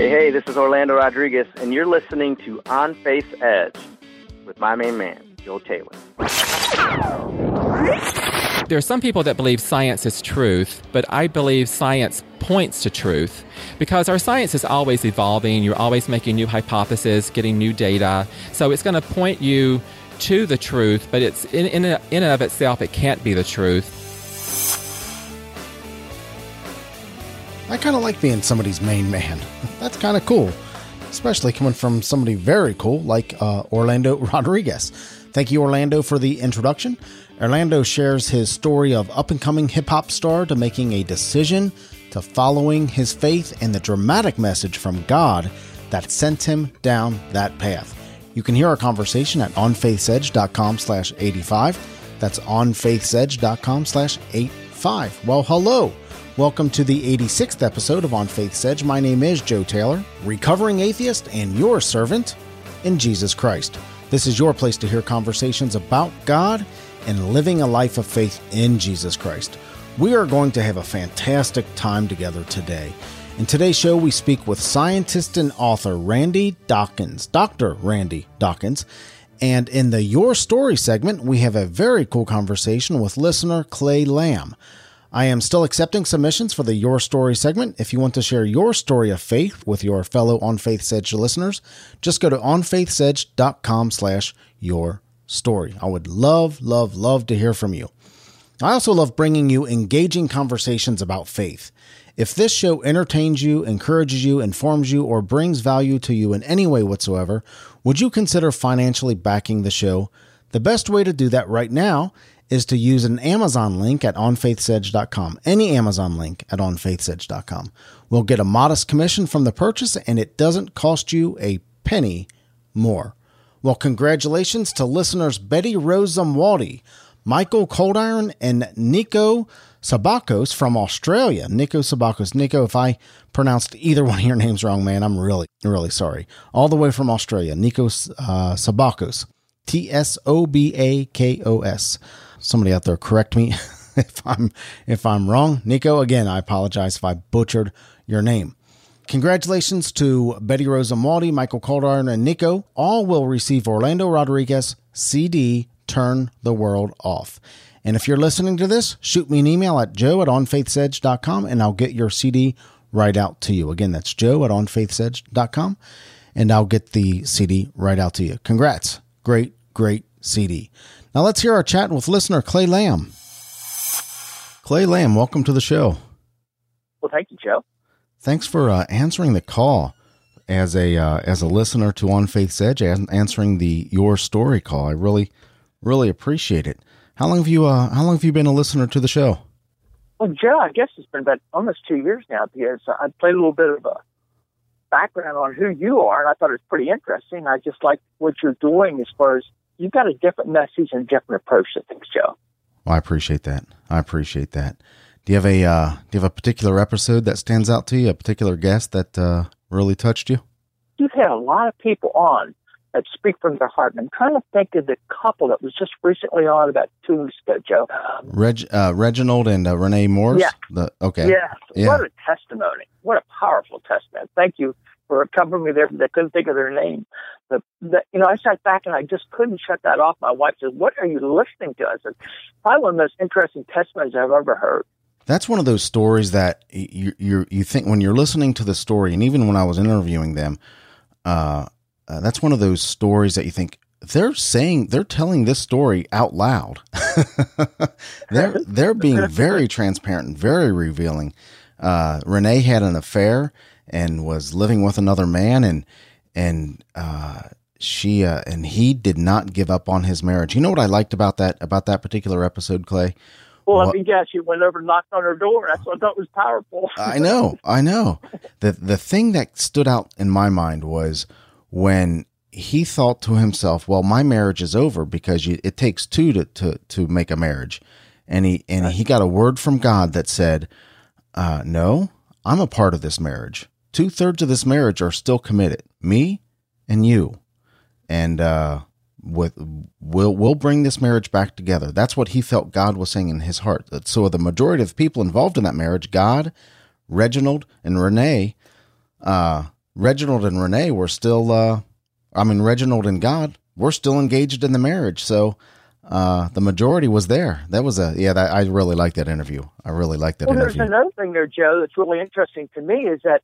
Hey, hey, this is Orlando Rodriguez, and you're listening to On Faith's Edge with my main man, Joe Taylor. There are some people that believe science is truth, but I believe science points to truth because our science is always evolving. You're always making new hypotheses, getting new data. So it's going to point you to the truth, but it's in, in, in and of itself, it can't be the truth. I kind of like being somebody's main man. That's kind of cool, especially coming from somebody very cool like uh, Orlando Rodriguez. Thank you, Orlando, for the introduction. Orlando shares his story of up and coming hip hop star to making a decision to following his faith and the dramatic message from God that sent him down that path. You can hear our conversation at onfaithsedge.com slash 85. That's onfaithsedge.com slash 85. Well, hello. Welcome to the 86th episode of On Faith's Edge. My name is Joe Taylor, recovering atheist and your servant in Jesus Christ. This is your place to hear conversations about God and living a life of faith in Jesus Christ. We are going to have a fantastic time together today. In today's show, we speak with scientist and author Randy Dawkins, Dr. Randy Dawkins. And in the Your Story segment, we have a very cool conversation with listener Clay Lamb. I am still accepting submissions for the Your Story segment. If you want to share your story of faith with your fellow On Faith's Edge listeners, just go to onfaithsedge.com slash your story. I would love, love, love to hear from you. I also love bringing you engaging conversations about faith. If this show entertains you, encourages you, informs you, or brings value to you in any way whatsoever, would you consider financially backing the show? The best way to do that right now is to use an Amazon link at onfaithsedge.com. Any Amazon link at onfaithsedge.com. We'll get a modest commission from the purchase and it doesn't cost you a penny more. Well, congratulations to listeners Betty Rose Zamwaldi, Michael Coldiron, and Nico Sabakos from Australia. Nico Sabakos. Nico, if I pronounced either one of your names wrong, man, I'm really, really sorry. All the way from Australia. Nico uh, Sabakos. T S O B A K O S somebody out there correct me if I'm if I'm wrong. Nico, again, I apologize if I butchered your name. Congratulations to Betty Rosa Maldi, Michael Calder, and Nico. All will receive Orlando Rodriguez CD Turn the World Off. And if you're listening to this, shoot me an email at joe at onfaithsedge.com and I'll get your CD right out to you. Again, that's joe at onfaithsedge.com and I'll get the CD right out to you. Congrats. Great, great CD. Now let's hear our chat with listener Clay Lamb. Clay Lamb, welcome to the show. Well, thank you, Joe. Thanks for uh, answering the call as a uh, as a listener to On Faith's Edge, and answering the Your Story call. I really really appreciate it. How long have you uh, How long have you been a listener to the show? Well, Joe, I guess it's been about almost two years now because I played a little bit of a background on who you are, and I thought it was pretty interesting. I just like what you're doing as far as you've got a different message and a different approach to things, Joe. Well, I appreciate that. I appreciate that. Do you have a uh, do you have a particular episode that stands out to you? A particular guest that uh, really touched you? You've had a lot of people on that speak from their heart. And I'm trying to think of the couple that was just recently on about two weeks ago, Joe. Reg, uh, Reginald and uh, Renee Morris. Yeah. The, okay. Yeah. yeah. What a testimony! What a powerful testimony! Thank you for covering me there. They couldn't think of their name. The, the, you know, I sat back and I just couldn't shut that off. My wife said, "What are you listening to?" I said, "Probably one of the most interesting testimonies I've ever heard." That's one of those stories that you you you think when you're listening to the story, and even when I was interviewing them, uh, uh, that's one of those stories that you think they're saying they're telling this story out loud. they're they're being very transparent and very revealing. Uh, Renee had an affair and was living with another man and and uh, she uh, and he did not give up on his marriage. You know what I liked about that about that particular episode, Clay? Well, what, I mean, yeah, she went over and knocked on her door. That's what I thought was powerful. I know, I know. the The thing that stood out in my mind was when he thought to himself, "Well, my marriage is over because you, it takes two to, to to make a marriage," and he and he got a word from God that said, uh, "No, I'm a part of this marriage." two thirds of this marriage are still committed, me and you, and uh, with we'll we'll bring this marriage back together. That's what he felt God was saying in his heart. So the majority of people involved in that marriage, God, Reginald, and Renee, uh, Reginald and Renee were still, uh, I mean, Reginald and God were still engaged in the marriage. So uh, the majority was there. That was a, yeah, that, I really like that interview. I really like that well, interview. there's another thing there, Joe, that's really interesting to me is that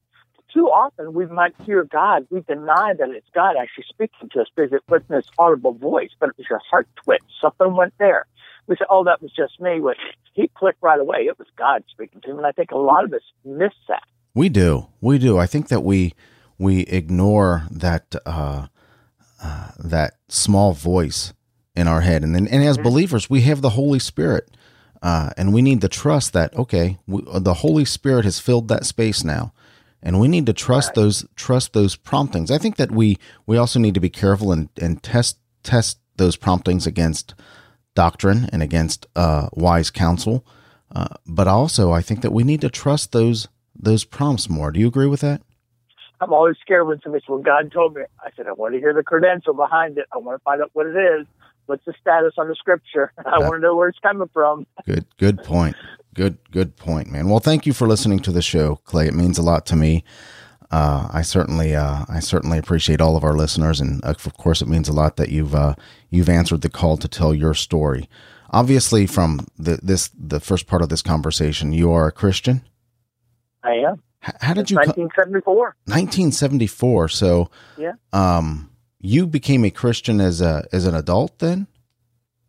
too often we might hear God. We deny that it's God actually speaking to us because it wasn't this audible voice, but it was your heart twitch. Something went there. We said, oh, that was just me. But he clicked right away. It was God speaking to him. And I think a lot of us miss that. We do. We do. I think that we we ignore that uh, uh, that small voice in our head, and then and as mm-hmm. believers, we have the Holy Spirit, uh, and we need to trust that. Okay, we, the Holy Spirit has filled that space now, and we need to trust right. those trust those promptings. I think that we we also need to be careful and and test test those promptings against doctrine and against uh, wise counsel. Uh, but also, I think that we need to trust those those prompts more. Do you agree with that? I'm always scared when somebody says, "Well, God told me." I said, "I want to hear the credential behind it. I want to find out what it is. What's the status on the scripture? I want to know where it's coming from." Good, good point. Good, good point, man. Well, thank you for listening to the show, Clay. It means a lot to me. Uh, I certainly, uh, I certainly appreciate all of our listeners, and uh, of course, it means a lot that you've uh, you've answered the call to tell your story. Obviously, from the this the first part of this conversation, you are a Christian. I am. How did you? 1974. 1974. So, yeah. Um, you became a Christian as a as an adult then.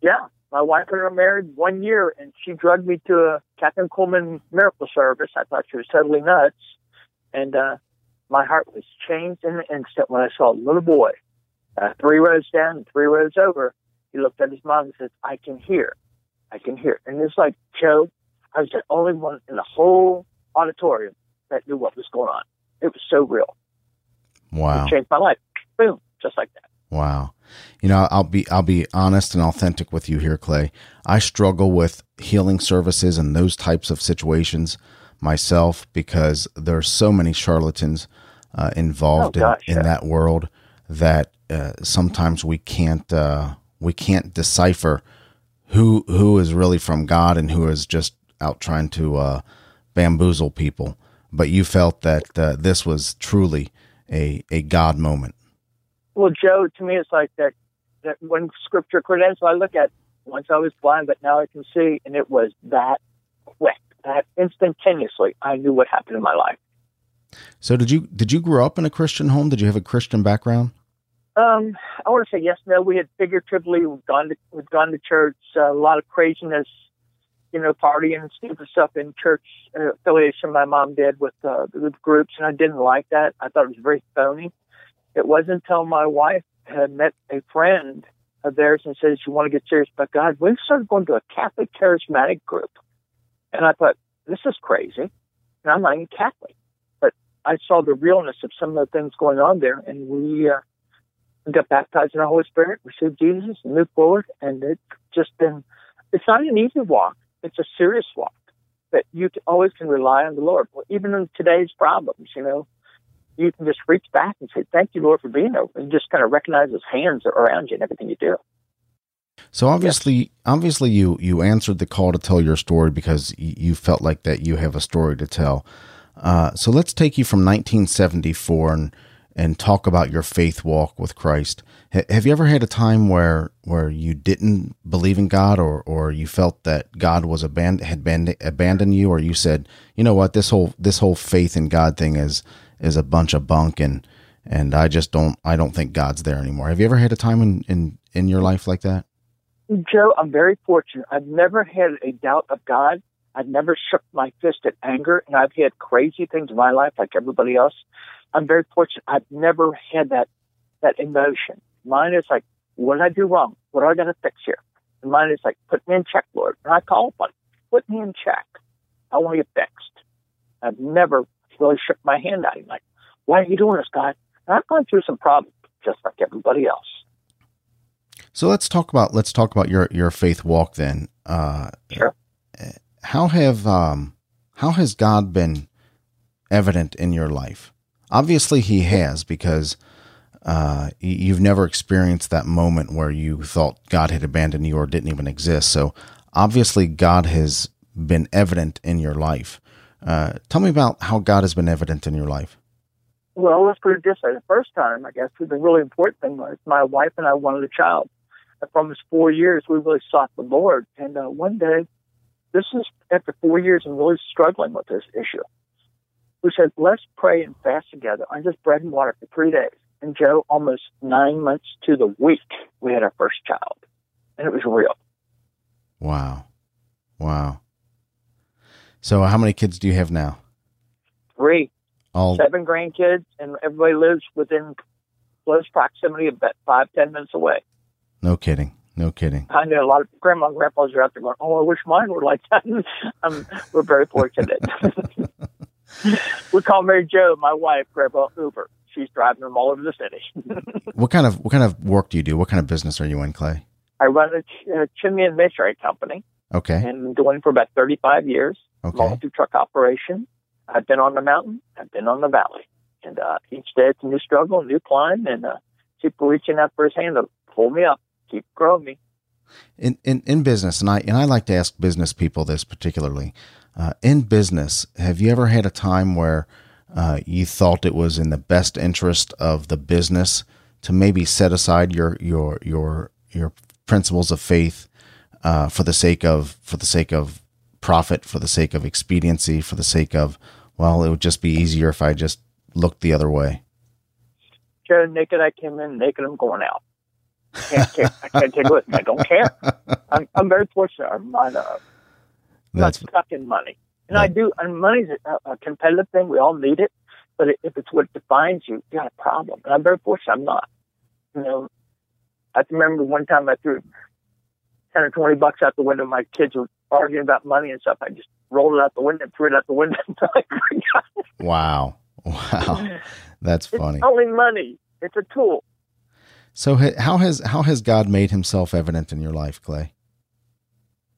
Yeah, my wife and I were married one year, and she drugged me to a Kathryn Kuhlman miracle service. I thought she was totally nuts, and uh, my heart was changed in an instant when I saw a little boy, uh, three rows down, three rows over. He looked at his mom and says, "I can hear, I can hear." And it's like Joe, I was the only one in the whole auditorium that knew what was going on. It was so real. Wow. It changed my life. Boom. Just like that. Wow. You know, I'll be I'll be honest and authentic with you here, Clay. I struggle with healing services and those types of situations myself because there's so many charlatans uh, involved oh, gosh, in, in that world that uh, sometimes we can't uh, we can't decipher who who is really from God and who is just out trying to uh, bamboozle people but you felt that uh, this was truly a, a God moment. Well, Joe, to me, it's like that, that one scripture credential I look at, once I was blind, but now I can see, and it was that quick, that instantaneously, I knew what happened in my life. So did you did you grow up in a Christian home? Did you have a Christian background? Um, I want to say yes. No, we had figuratively we've gone to we've gone to church. Uh, a lot of craziness you know, partying and stupid stuff in church uh, affiliation my mom did with uh, the groups, and I didn't like that. I thought it was very phony. It wasn't until my wife had met a friend of theirs and said she wanted to get serious about God. We started going to a Catholic charismatic group, and I thought this is crazy. And I'm not even Catholic, but I saw the realness of some of the things going on there, and we uh, got baptized in the Holy Spirit, received Jesus, and moved forward. And it's just been it's not an easy walk it's a serious walk But you always can rely on the Lord. Well, even in today's problems, you know, you can just reach back and say, "Thank you, Lord, for being there," and just kind of recognize His hands around you and everything you do. So obviously, yes. obviously, you you answered the call to tell your story because you felt like that you have a story to tell. Uh, so let's take you from 1974 and and talk about your faith walk with Christ. H- have you ever had a time where where you didn't believe in God, or or you felt that God was abandoned had abandoned you, or you said, you know what, this whole this whole faith in God thing is is a bunch of bunk, and and I just don't I don't think God's there anymore. Have you ever had a time in in in your life like that? Joe, I'm very fortunate. I've never had a doubt of God. I've never shook my fist at anger, and I've had crazy things in my life like everybody else. I'm very fortunate. I've never had that that emotion. Mine is like, what did I do wrong? What do I got to fix here? And mine is like, put me in check, Lord. And I call upon, put me in check. I want to get fixed. I've never really shook my hand at him like, why are you doing this, God? And I've gone through some problems just like everybody else. So let's talk about let's talk about your your faith walk then. Uh, sure. How have um, how has God been evident in your life? Obviously, he has because uh, you've never experienced that moment where you thought God had abandoned you or didn't even exist. So obviously, God has been evident in your life. Uh, tell me about how God has been evident in your life. Well, let's put it this way. The first time, I guess, the really important thing was my wife and I wanted a child. And for almost four years, we really sought the Lord. And uh, one day, this is after four years and really struggling with this issue. We said, let's pray and fast together on just bread and water for three days. And Joe, almost nine months to the week, we had our first child. And it was real. Wow. Wow. So, how many kids do you have now? Three. All seven grandkids, and everybody lives within close proximity, of about five, ten minutes away. No kidding. No kidding. I know a lot of grandma and grandpas are out there going, "Oh, I wish mine were like that." um, we're very fortunate. we call Mary Jo, my wife, Grandpa Uber. She's driving them all over the city. what kind of what kind of work do you do? What kind of business are you in, Clay? I run a, ch- a chimney and masonry company. Okay. And doing for about thirty five years. Okay. Multi truck operation. I've been on the mountain. I've been on the valley, and uh, each day it's a new struggle, a new climb, and uh, keep reaching out for his hand to pull me up, keep growing me. In in in business, and I and I like to ask business people this particularly. Uh, in business, have you ever had a time where uh, you thought it was in the best interest of the business to maybe set aside your your your your principles of faith uh, for the sake of for the sake of profit, for the sake of expediency, for the sake of well, it would just be easier if I just looked the other way. Joe, naked I came in, naked I'm going out. I can't, take, I can't take it with me. I don't care. I'm, I'm very fortunate. I'm not, uh, not stuck in money. And right. I do, and money's a, a competitive thing. We all need it. But if it's what defines you, you got a problem. And I'm very fortunate I'm not. You know, I remember one time I threw 10 or 20 bucks out the window. My kids were arguing about money and stuff. I just rolled it out the window threw it out the window Wow. Wow. That's funny. It's only money. It's a tool. So how has how has God made himself evident in your life, Clay?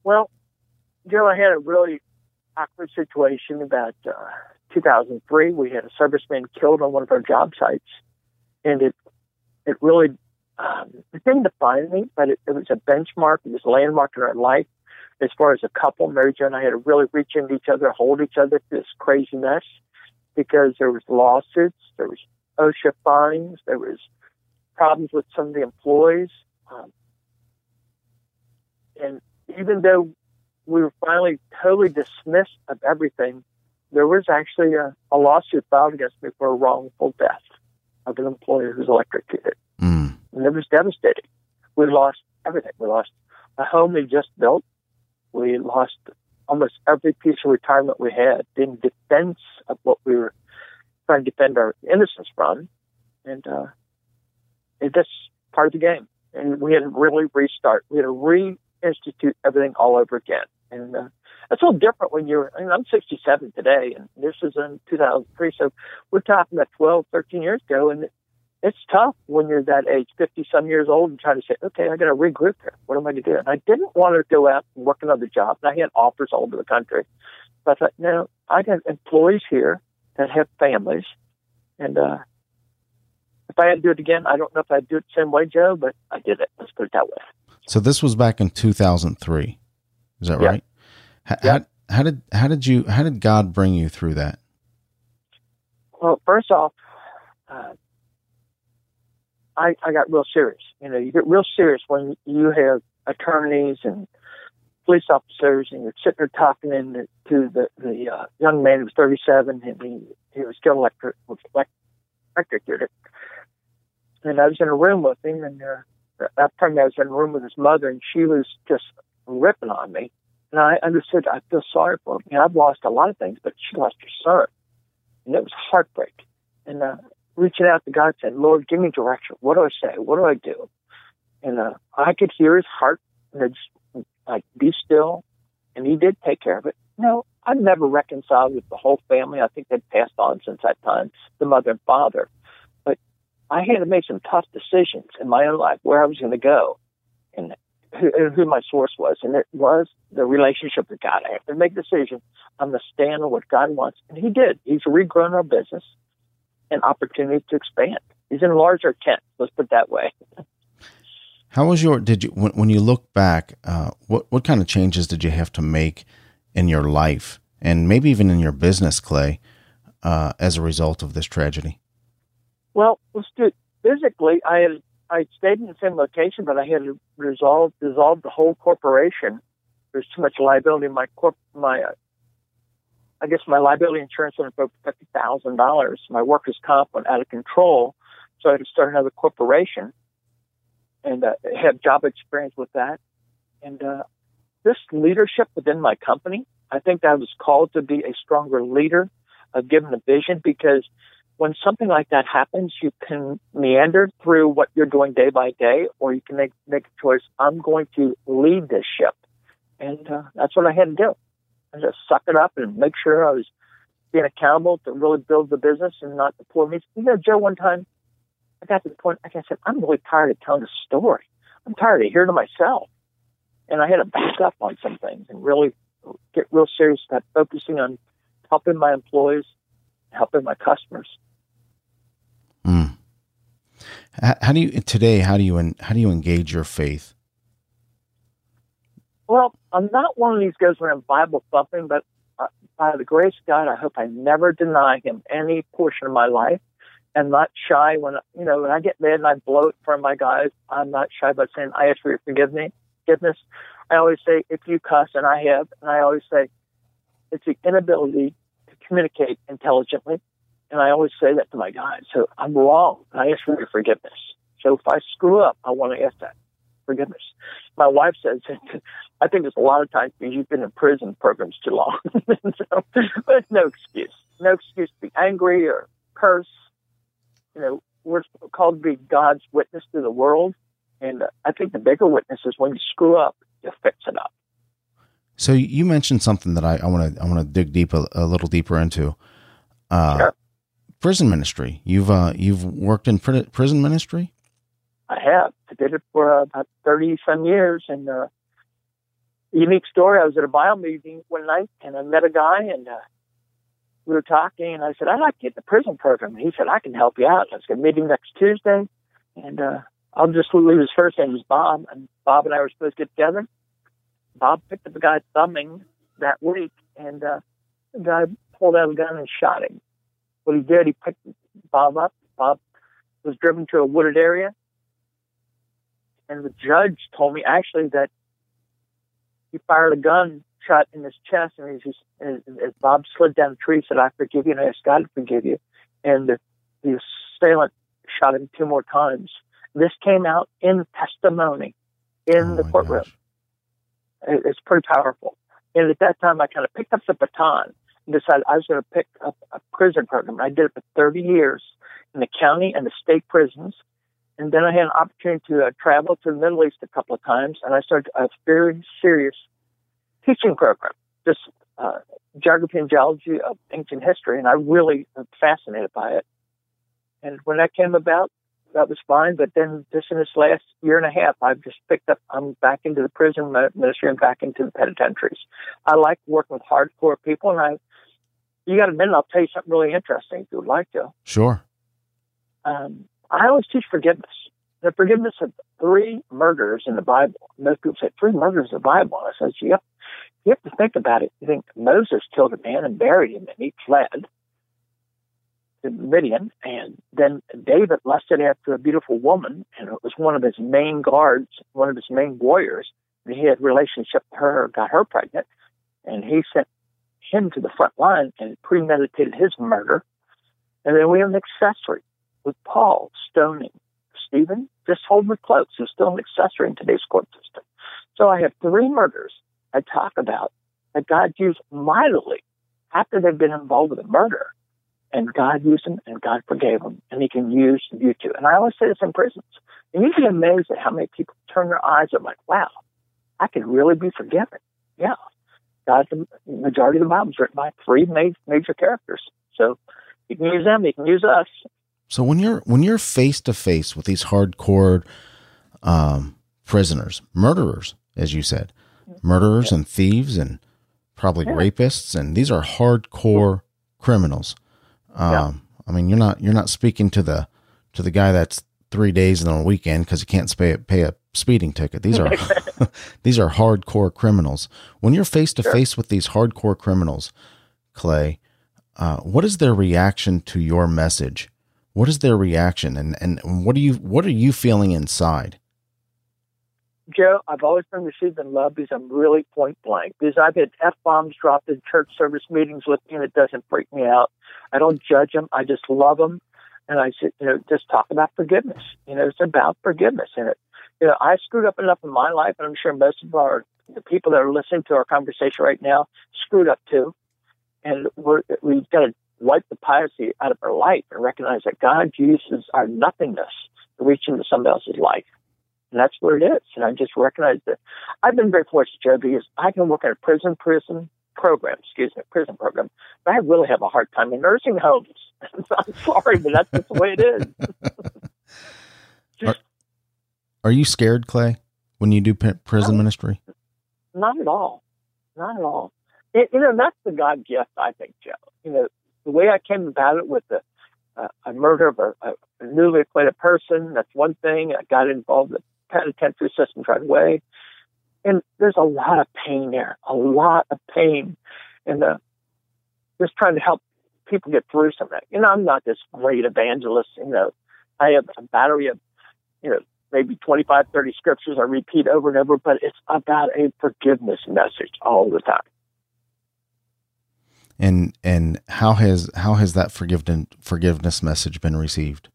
Well, Joe, I had a really awkward situation about uh, 2003. We had a serviceman killed on one of our job sites, and it it really um, it didn't define me, but it, it was a benchmark. It was a landmark in our life as far as a couple. Mary Jo and I had to really reach into each other, hold each other through this crazy mess because there was lawsuits, there was OSHA fines, there was problems with some of the employees, um, and even though we were finally totally dismissed of everything, there was actually a, a lawsuit filed against me for a wrongful death of an employee who was electrocuted. Mm. And it was devastating. We lost everything. We lost a home we just built. We lost almost every piece of retirement we had in defense of what we were trying to defend our innocence from. And uh, it's just part of the game. And we had to really restart. We had to reinstitute everything all over again. And uh, it's a little different when you're, I mean, I'm 67 today, and this is in 2003. So we're talking about 12, 13 years ago. And it's tough when you're that age, 50 some years old, and trying to say, okay, I got to regroup here. What am I going to do? And I didn't want to go out and work another job. And I had offers all over the country. But I thought, no, I got employees here that have families. And uh, if I had to do it again, I don't know if I'd do it the same way, Joe, but I did it. Let's put it that way. So this was back in 2003. Is that right? How, how, how did how did you how did God bring you through that? Well, first off, uh, I I got real serious. You know, you get real serious when you have attorneys and police officers, and you're sitting there talking in the, to the the uh, young man who was 37, and he he was killed electric electrocuted. And I was in a room with him, and uh, that time I was in a room with his mother, and she was just ripping on me. And I understood, I feel sorry for him. You know, I've lost a lot of things, but she lost her son. And it was heartbreak. And uh, reaching out to God saying, Lord, give me direction. What do I say? What do I do? And uh, I could hear his heart, and it's like, be still. And he did take care of it. No, I've never reconciled with the whole family. I think they'd passed on since that time, the mother and father. But I had to make some tough decisions in my own life where I was going to go. And who, who my source was, and it was the relationship with God. I have to make a decision. I'm going to stand on what God wants, and He did. He's regrown our business and opportunity to expand. He's enlarged our tent. Let's put it that way. How was your? Did you when, when you look back? Uh, what what kind of changes did you have to make in your life, and maybe even in your business, Clay, uh, as a result of this tragedy? Well, let's do it. Physically, I had I stayed in the same location, but I had to resolve dissolve the whole corporation. There's too much liability in my corp my I guess my liability insurance went up fifty thousand dollars. My workers' comp went out of control, so I had to start another corporation and uh, have job experience with that. And uh, this leadership within my company, I think I was called to be a stronger leader, uh, given a vision, because when something like that happens, you can meander through what you're doing day by day, or you can make make a choice. I'm going to lead this ship, and uh, that's what I had to do. I just suck it up and make sure I was being accountable to really build the business and not the poor me. You know, Joe, one time I got to the point, like I said, I'm really tired of telling a story. I'm tired of hearing to myself. And I had to back up on some things and really get real serious about focusing on helping my employees, helping my customers. Mm. How do you today? How do you how do you engage your faith? Well, I'm not one of these guys I'm Bible thumping, but uh, by the grace of God, I hope I never deny Him any portion of my life and not shy when you know when I get mad and I blow it for my guys. I'm not shy about saying I ask for your forgiveness. Forgiveness. I always say if you cuss, and I have, and I always say it's the inability to communicate intelligently, and I always say that to my guys. So I'm wrong. I ask for your forgiveness. So if I screw up, I want to ask that forgiveness. My wife says, I think it's a lot of times because you've been in prison programs too long. so, but no excuse. No excuse to be angry or curse you know, we're called to be God's witness to the world. And I think the bigger witness is when you screw up, you fix it up. So you mentioned something that I want to I want to dig deep a, a, little deeper into. Uh, sure. Prison ministry. You've uh, you've worked in prison ministry. I have. I did it for uh, about thirty some years, and uh, unique story. I was at a bio meeting one night, and I met a guy, and uh, we were talking, and I said, I'd like to get the prison program. And he said, I can help you out. Let's get a meeting next Tuesday. And uh, I'll just leave his first name was Bob. And Bob and I were supposed to get together. Bob picked up a guy thumbing that week, and uh, the guy pulled out a gun and shot him. What he did, he picked Bob up. Bob was driven to a wooded area. And the judge told me actually that he fired a gun shot in his chest, and he's as, as Bob slid down the tree, said, "I forgive you," and I asked God to forgive you. And the, the assailant shot him two more times. This came out in testimony in oh the courtroom. It, it's pretty powerful. And at that time, I kind of picked up the baton and decided I was going to pick up a prison program. I did it for 30 years in the county and the state prisons. And then I had an opportunity to uh, travel to the Middle East a couple of times, and I started a very serious teaching program, just uh, geography and geology of ancient history, and I really am fascinated by it. And when that came about, that was fine. But then, just in this last year and a half, I've just picked up. I'm back into the prison ministry and back into the penitentiaries. I like working with hardcore people, and I. You got a minute? I'll tell you something really interesting if you would like to. Sure. Um, I always teach forgiveness. The forgiveness of three murders in the Bible. Most people say three murders in the Bible. I says, yep you have to think about it. You think Moses killed a man and buried him, and he fled to Midian, and then David lusted after a beautiful woman, and it was one of his main guards, one of his main warriors, and he had a relationship with her, got her pregnant, and he sent him to the front line and premeditated his murder. And then we have an accessory with Paul stoning Stephen, just holding the cloaks, who's still an accessory in today's court system. So I have three murders I talk about that God used mightily after they've been involved with a murder. And God used them and God forgave them. And He can use you too. And I always say this in prisons. And you'd be amazed at how many people turn their eyes up like, wow, I can really be forgiven. Yeah. God, the majority of the Bible is written by three major, major characters. So you can use them, you can use us. So when you're when you're face to face with these hardcore um, prisoners, murderers, as you said, murderers and thieves and probably rapists, and these are hardcore criminals. Um. I mean, you're not you're not speaking to the to the guy that's three days in on a weekend because he can't pay pay a speeding ticket. These are these are hardcore criminals. When you're face to face with these hardcore criminals, Clay, uh, what is their reaction to your message what is their reaction and, and what are you what are you feeling inside? Joe, I've always been received in love because I'm really point blank. Because I've had f bombs dropped in church service meetings with me, and it doesn't freak me out. I don't judge them. I just love them, and I you know just talk about forgiveness. You know, it's about forgiveness, and it. You know, I screwed up enough in my life, and I'm sure most of our the people that are listening to our conversation right now screwed up too, and we're, we've got to wipe the piracy out of our life and recognize that God uses our nothingness to reach into somebody else's life. And that's where it is. And I just recognize that I've been very fortunate, Joe, because I can work in a prison, prison program, excuse me, prison program, but I really have a hard time in nursing homes. I'm sorry, but that's just the way it is. are, are, you scared, Clay, when you do prison ministry? Not at all. Not at all. It, you know, that's the God gift, I think, Joe. You know, the way I came about it with the uh, a murder of a, a newly acquitted person, that's one thing. I got involved in the penitentiary system right away. And there's a lot of pain there, a lot of pain. And uh, just trying to help people get through some of that. You know, I'm not this great evangelist. You know, I have a battery of, you know, maybe 25, 30 scriptures I repeat over and over, but it's about a forgiveness message all the time. And and how has how has that forgiveness forgiveness message been received?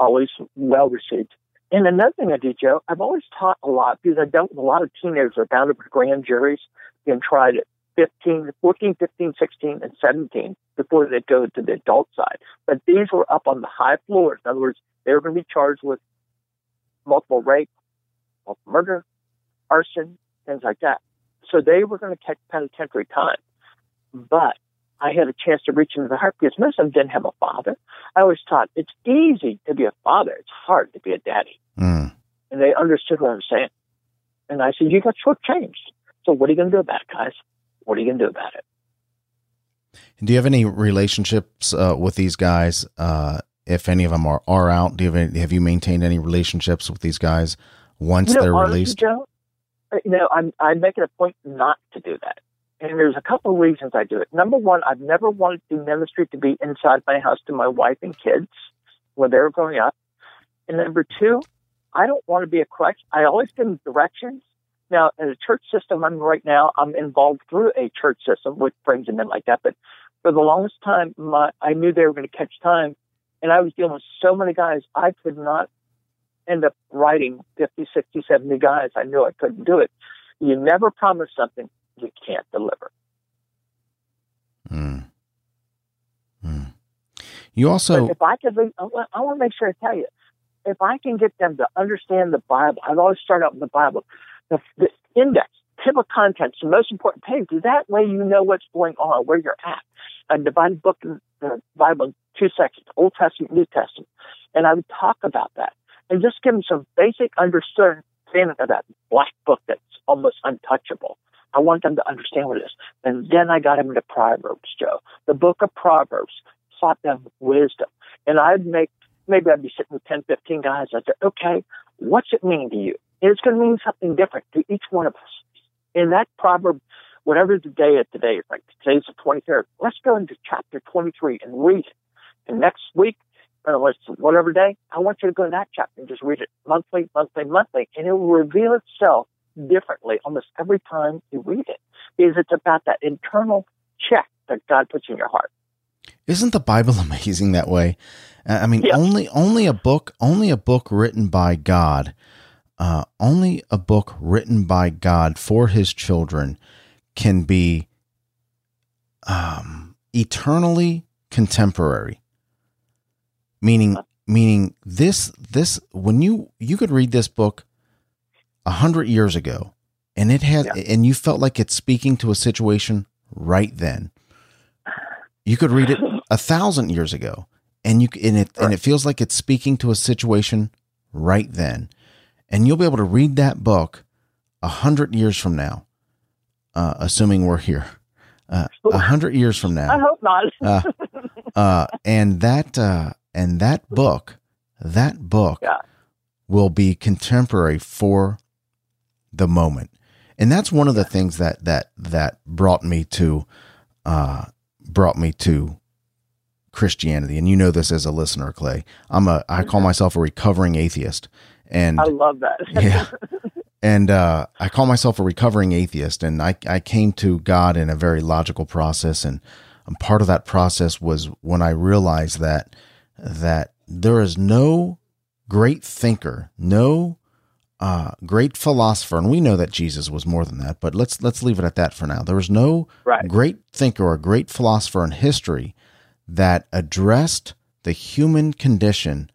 Always well received. And another thing I do, Joe, I've always taught a lot because I dealt with a lot of teenagers that are bound up with grand juries and tried at 15, 14, 15, 16, and 17 before they go to the adult side. But these were up on the high floors. In other words, they were going to be charged with multiple rape, multiple murder, arson, things like that. So they were going to catch penitentiary time. But I had a chance to reach into the heart because most of them didn't have a father. I always taught it's easy to be a father. It's hard to be a daddy. Mm. And they understood what I was saying. And I said, you got shortchanged. So what are you going to do about it, guys? What are you going to do about it? Do you have any relationships uh, with these guys? Uh, if any of them are, are out, do you have, any, have you maintained any relationships with these guys once you know, they're honestly, released? Joe, uh, you know, I'm I'm making a point not to do that. And there's a couple of reasons I do it. Number one, I've never wanted do ministry to be inside my house to my wife and kids when they were growing up. And number two, I don't want to be a crutch. I always give them directions. Now, in the church system I'm right now, I'm involved through a church system, which brings them in like that. But for the longest time, my, I knew they were going to catch time. And I was dealing with so many guys, I could not end up writing 50, 60, 70 guys. I knew I couldn't do it. You never promise something you can't deliver. Mm. Mm. You also, but if I could, I want to make sure I tell you, if I can get them to understand the Bible, I've always start out with the Bible, the, the index, table of contents, the most important page. That way, you know what's going on, where you're at. I divide the book the Bible in two sections: Old Testament, New Testament, and I would talk about that and just give them some basic understanding of that black book that's almost untouchable. I want them to understand what it is. And then I got them into Proverbs, Joe. The book of Proverbs taught them wisdom. And I'd make, maybe I'd be sitting with 10, 15 guys. I'd say, okay, what's it mean to you? And it's going to mean something different to each one of us. In that proverb, whatever the day of today is, like today's the 23rd, let's go into chapter 23 and read it. And next week, or whatever day, I want you to go to that chapter and just read it monthly, monthly, monthly, and it will reveal itself differently almost every time you read it because it's about that internal check that God puts in your heart. Isn't the Bible amazing that way? I mean, yeah. only only a book, only a book written by God, uh, only a book written by God for His children can be um, eternally contemporary. Meaning, meaning this this when you you could read this book a hundred years ago, and it had, yeah. and you felt like it's speaking to a situation right then. You could read it a thousand years ago, and you and it right. and it feels like it's speaking to a situation right then, and you'll be able to read that book a hundred years from now, uh, assuming we're here. Uh, a uh, hundred years from now. I hope not. uh, uh, and that uh, and that book, that book yeah. will be contemporary for the moment. And that's one of the things that that that brought me to uh brought me to Christianity, and you know this as a listener, Clay. I'm a I call myself a recovering atheist, and I love that. yeah, and uh, I call myself a recovering atheist, and I I came to God in a very logical process, and part of that process was when I realized that that there is no great thinker, no uh, great philosopher, and we know that Jesus was more than that. But let's let's leave it at that for now. There was no right. great thinker or great philosopher in history that addressed the human condition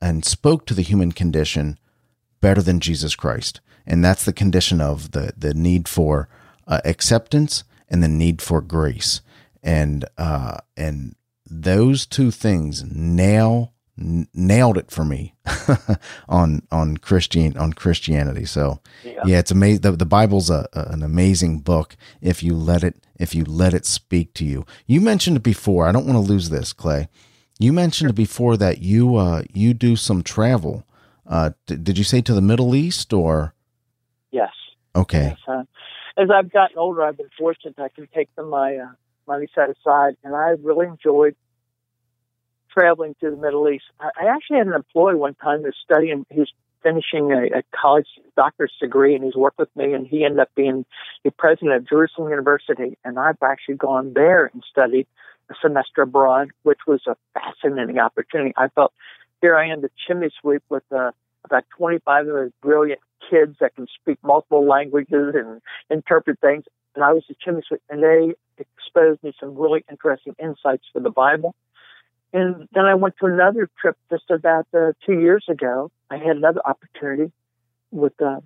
and spoke to the human condition better than Jesus Christ, and that's the condition of the the need for uh, acceptance and the need for grace, and uh, and those two things nail nailed it for me on on Christian on Christianity. So yeah, yeah it's amazing. The, the Bible's a, a, an amazing book if you let it if you let it speak to you. You mentioned it before. I don't want to lose this, Clay. You mentioned before that you uh, you do some travel. Uh, d- did you say to the Middle East or? Yes. Okay. Yes, uh, as I've gotten older, I've been fortunate I can take some my uh, money set aside, and I really enjoyed traveling to the Middle East. I actually had an employee one time who's studying, he's finishing a, a college doctor's degree, and he's worked with me, and he ended up being the president of Jerusalem University. And I've actually gone there and studied a semester abroad, which was a fascinating opportunity. I felt here I am, the chimney sweep with uh, about 25 of those brilliant kids that can speak multiple languages and interpret things. And I was the chimney sweep, and they exposed me some really interesting insights for the Bible and then I went to another trip just about uh, two years ago. I had another opportunity with uh,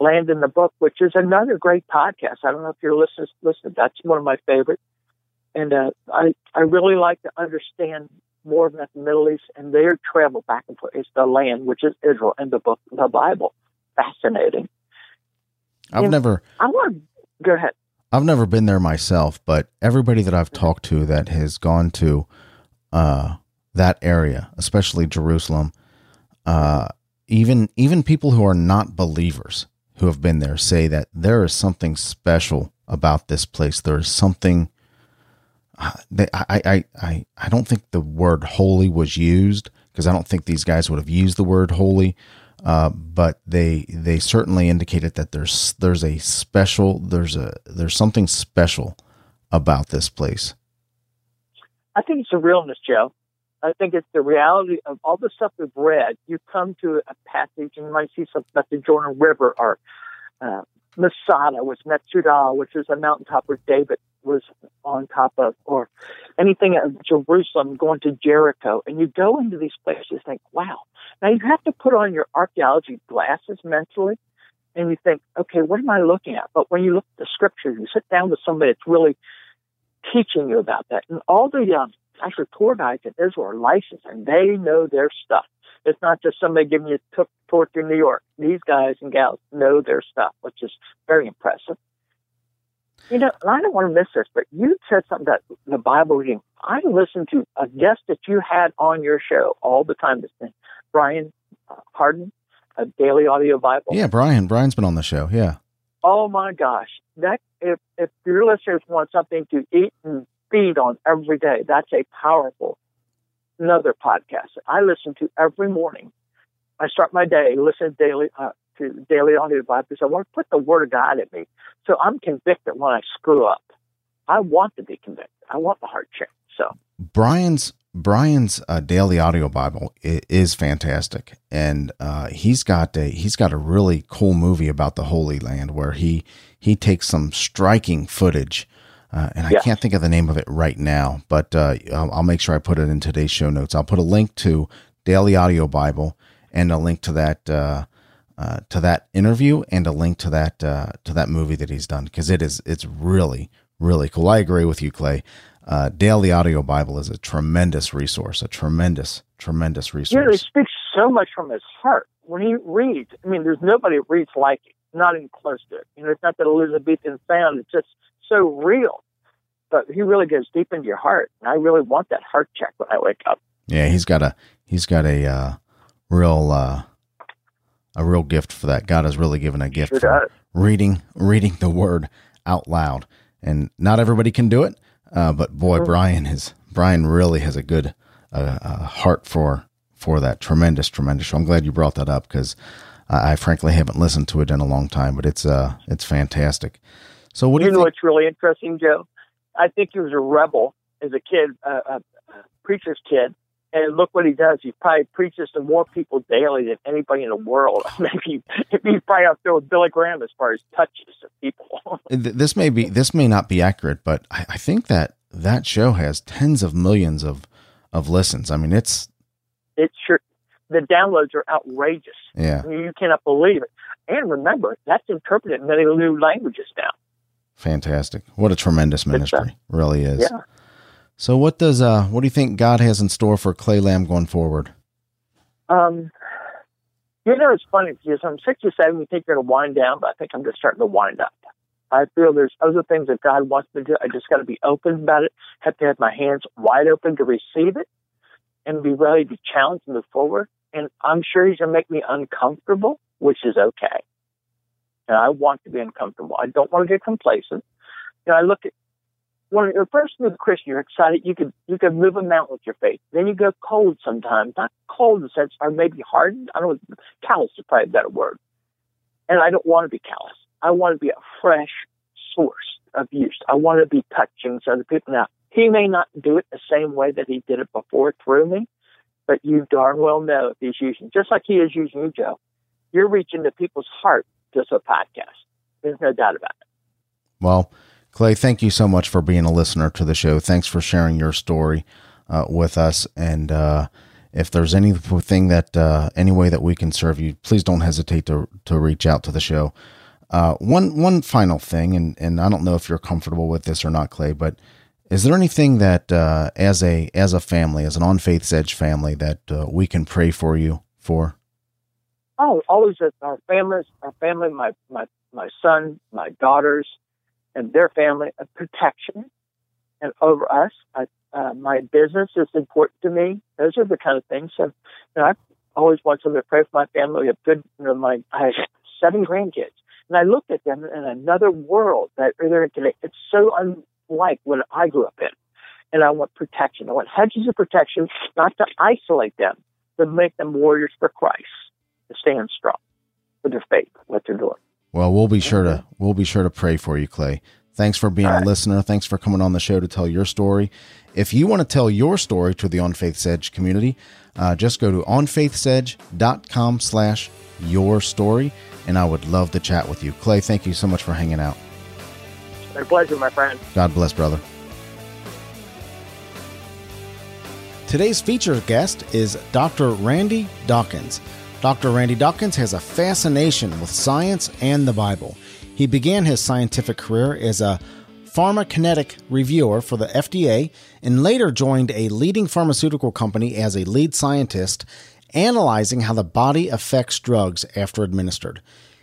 Land and the Book, which is another great podcast. I don't know if you're listening. Listen, that's one of my favorites. And uh, I I really like to understand more about the Middle East and their travel back and forth. It's the land, which is Israel, and the book, the Bible. Fascinating. I've and never. I want to go ahead. I've never been there myself, but everybody that I've talked to that has gone to uh, that area, especially Jerusalem. Uh, even even people who are not believers who have been there say that there is something special about this place. There is something. Uh, I, I, I, I don't think the word holy was used because I don't think these guys would have used the word holy. Uh, but they they certainly indicated that there's there's a special there's a there's something special about this place. I think it's the realness, Joe. I think it's the reality of all the stuff we've read. You come to a passage and you might see something about the Jordan River or uh, Masada, which Metsudah, which is a mountaintop where David was on top of, or anything of Jerusalem going to Jericho. And you go into these places think, wow. Now you have to put on your archaeology glasses mentally and you think, okay, what am I looking at? But when you look at the scriptures, you sit down with somebody that's really teaching you about that. And all the um, actually tour guides in Israel are licensed and they know their stuff. It's not just somebody giving you a tour through New York. These guys and gals know their stuff, which is very impressive. You know, and I don't want to miss this, but you said something about the Bible reading. I listen to a guest that you had on your show all the time. This thing, Brian Hardin, a daily audio Bible. Yeah, Brian. Brian's been on the show. Yeah. Oh my gosh, that if if your listeners want something to eat and feed on every day, that's a powerful another podcast that I listen to every morning. I start my day listening daily uh, to daily audio Bible because I want to put the Word of God in me, so I'm convicted when I screw up. I want to be convicted. I want the heart check. So Brian's Brian's uh, daily audio Bible is, fantastic, and uh, he's got a he's got a really cool movie about the Holy Land where he he takes some striking footage, uh, and I yes. can't think of the name of it right now, but uh, I'll, I'll, make sure I put it in today's show notes. I'll put a link to daily audio Bible and a link to that uh, uh, to that interview and a link to that to that movie that he's done because it is it's really really cool. I agree with you, Clay uh, Daily Audio Bible is a tremendous resource, a tremendous, tremendous resource. Yeah, he speaks so much from his heart when he reads. I mean, there's nobody reads like it, not even close to it. You know, it's not that Elizabethan sound; it's just so real. But he really goes deep into your heart, and I really want that heart check when I wake up. Yeah, he's got a he's got a uh, real uh, a real gift for that. God has really given a gift sure for reading reading the Word out loud, and not everybody can do it Uh, but boy, Brian is Brian really has a good uh, uh, heart for for that tremendous, tremendous show. I'm glad you brought that up because I, I frankly haven't listened to it in a long time, but it's uh it's fantastic. So what do you you know think? what's really interesting, Joe? I think he was a rebel as a kid, uh, a preacher's kid, and look what he does. He probably preaches to more people daily than anybody in the world. Maybe he's probably out there with Billy Graham as far as touches of people. This may be this may not be accurate, but I, I think that that show has tens of millions of of listens. I mean, it's it sure the downloads are outrageous. yeah, I mean, you cannot believe it. And remember, that's interpreted in many new languages now. fantastic. What a tremendous Good uh, ministry, really is. Yeah. So what does uh what do you think God has in store for Clay Lamb going forward? Um, you know, it's funny because I'm 67. You think you're going to wind down, but I think I'm just starting to wind up. I feel there's other things that God wants me to do. I just got to be open about it. Have to have my hands wide open to receive it, and be ready to challenge and move forward. And I'm sure He's going to make me uncomfortable, which is okay. And I want to be uncomfortable. I don't want to get complacent. You know, I look at when you're first new Christian, you're excited. You could you could move a mountain with your faith. Then you go cold sometimes, not cold in the sense, or maybe hardened. I don't know. Callous is probably a better word. And I don't want to be callous. I want to be a fresh source of use. I want to be touching to other people. Now, he may not do it the same way that he did it before through me, but you darn well know if he's using, just like he is using you, Joe. You're reaching to people's heart just a podcast. There's no doubt about it. Well, Clay, thank you so much for being a listener to the show. Thanks for sharing your story uh, with us. And uh, if there's anything that uh, any way that we can serve you, please don't hesitate to to reach out to the show. Uh, one one final thing, and and I don't know if you're comfortable with this or not, Clay, but is there anything that uh, as a as a family, as an on Faith's Edge family, that uh, we can pray for you for? Oh, always our families, our family, my my my son, my daughters, and their family, of protection, and over us. I, uh, my business is important to me. Those are the kind of things. So, you know, I always want somebody to pray for my family. We have good. You know, my I have seven grandkids, and I looked at them in another world that they're today. It's so unlike what I grew up in, and I want protection. I want hedges of protection, not to isolate them, but make them warriors for Christ to stand strong with their faith, what they're doing. Well, we'll be sure to we'll be sure to pray for you, Clay. Thanks for being a listener. Thanks for coming on the show to tell your story. If you want to tell your story to the On Faith's Edge community, uh, just go to onfaithsedge.com slash your story, and I would love to chat with you. Clay, thank you so much for hanging out. My pleasure, my friend. God bless, brother. Today's featured guest is Dr. Randy Dawkins. Dr. Randy Dawkins has a fascination with science and the Bible. He began his scientific career as a pharmacokinetic reviewer for the FDA and later joined a leading pharmaceutical company as a lead scientist, analyzing how the body affects drugs after administered.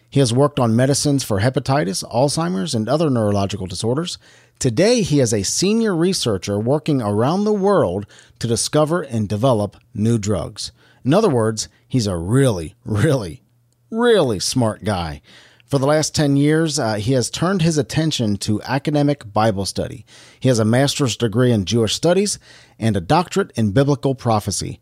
He has worked on medicines for hepatitis, Alzheimer's, and other neurological disorders. Today, he is a senior researcher working around the world to discover and develop new drugs. In other words, he's a really, really, really smart guy. For the last 10 years, uh, he has turned his attention to academic Bible study. He has a master's degree in Jewish studies and a doctorate in biblical prophecy.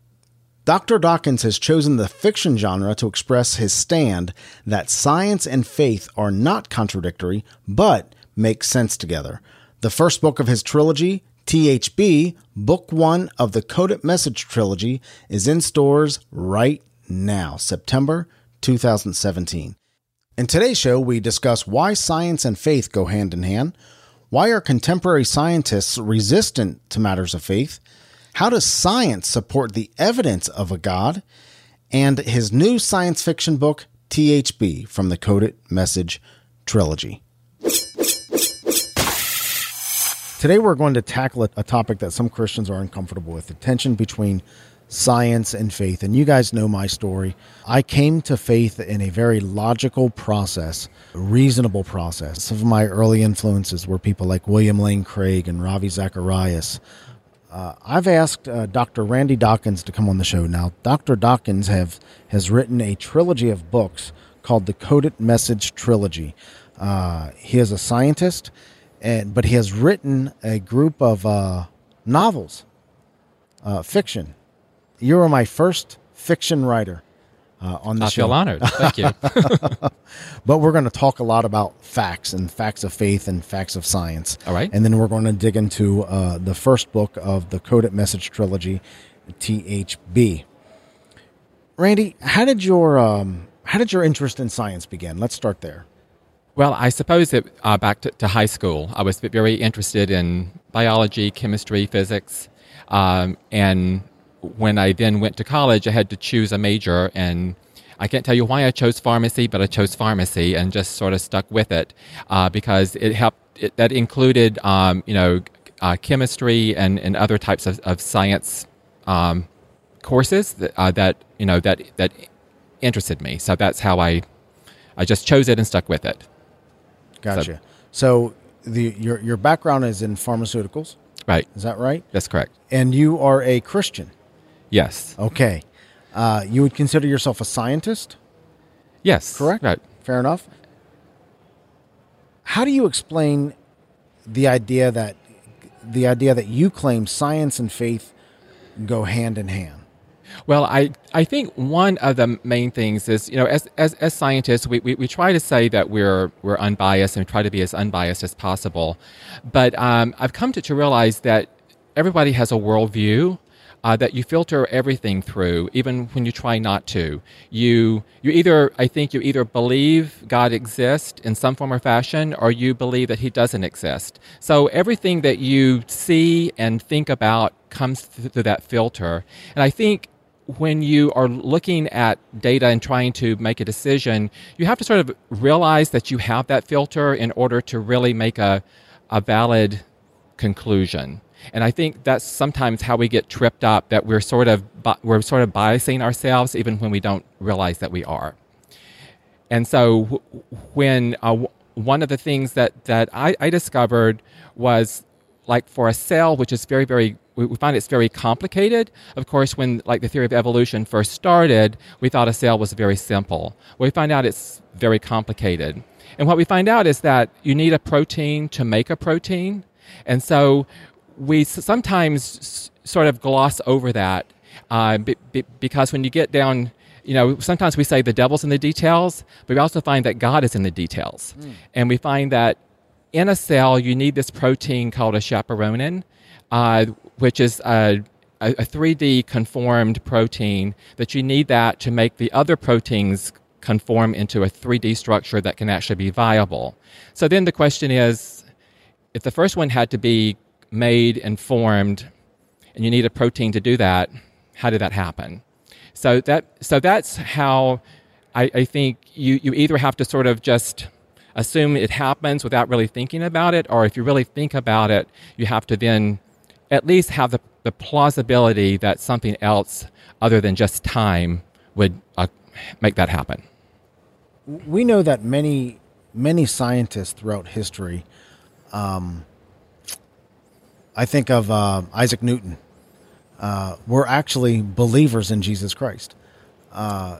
Dr. Dawkins has chosen the fiction genre to express his stand that science and faith are not contradictory, but make sense together. The first book of his trilogy, THB, Book One of the Coded Message Trilogy, is in stores right now, September 2017. In today's show, we discuss why science and faith go hand in hand, why are contemporary scientists resistant to matters of faith, how does science support the evidence of a God, and his new science fiction book, THB, from the Coded Message Trilogy. Today, we're going to tackle a, topic that some Christians are uncomfortable with the tension between science and faith. And you guys know my story. I came to faith in a very logical process, a reasonable process. Some of my early influences were people like William Lane Craig and Ravi Zacharias. Uh, I've asked uh, Dr. Randy Dawkins to come on the show. Now, Dr. Dawkins have has written a trilogy of books called the Coded Message Trilogy. Uh, he is a scientist and but he has written a group of uh, novels, uh, fiction. You were my first fiction writer uh, on the I show. feel honored. Thank you. But we're going to talk a lot about facts and facts of faith and facts of science. All right. And then we're going to dig into uh, the first book of the Coded Message trilogy, THB. Randy, how did your um, how did your interest in science begin? Let's start there. Well, I suppose that uh, back to, to high school, I was very interested in biology, chemistry, physics. Um, and when I then went to college, I had to choose a major. And I can't tell you why I chose pharmacy, but I chose pharmacy and just sort of stuck with it uh, because it helped. It, that included, um, you know, uh, chemistry and, and other types of, of science um, courses that, uh, that you know that that interested me. So that's how I I just chose it and stuck with it. Gotcha. So, the your your background is in pharmaceuticals. Right. Is that right? That's correct. And you are a Christian. Yes. Okay. Uh, you would consider yourself a scientist, Yes. correct? Right. Fair enough. How do you explain the idea that the idea that you claim science and faith go hand in hand? Well, I, I think one of the main things is, you know, as, as, as scientists, we, we, we try to say that we're, we're unbiased and try to be as unbiased as possible. But um, I've come to, to realize that everybody has a worldview. Uh, that you filter everything through, even when you try not to. You, you either, I think, you either believe God exists in some form or fashion, or you believe that He doesn't exist. So everything that you see and think about comes th- through that filter. And I think when you are looking at data and trying to make a decision, you have to sort of realize that you have that filter in order to really make a, a valid conclusion. And I think that's sometimes how we get tripped up that we're sort of we're sort of biasing ourselves even when we don't realize that we are. And so when uh, one of the things that that I, I discovered was like for a cell, which is very very we we find it's very complicated. Of course, when like the theory of evolution first started, we thought a cell was very simple. We find out it's very complicated. And what we find out is that you need a protein to make a protein. And so we sometimes s- sort of gloss over that uh, be, be, because when you get down, you know, sometimes we say the devil's in the details, but we also find that God is in the details. And we find that in a cell, you need this protein called a chaperonin, uh, which is a, a, a 3D conformed protein that you need that to make the other proteins conform into a 3D structure that can actually be viable. So then the question is if the first one had to be made and formed, and you need a protein to do that, how did that happen? So that so that's how I, I think you, you either have to sort of just assume it happens without really thinking about it, or if you really think about it, you have to then at least have the, the plausibility that something else other than just time would uh, make that happen. we know that many many scientists throughout history um, i think of uh, isaac newton uh, were actually believers in jesus christ uh,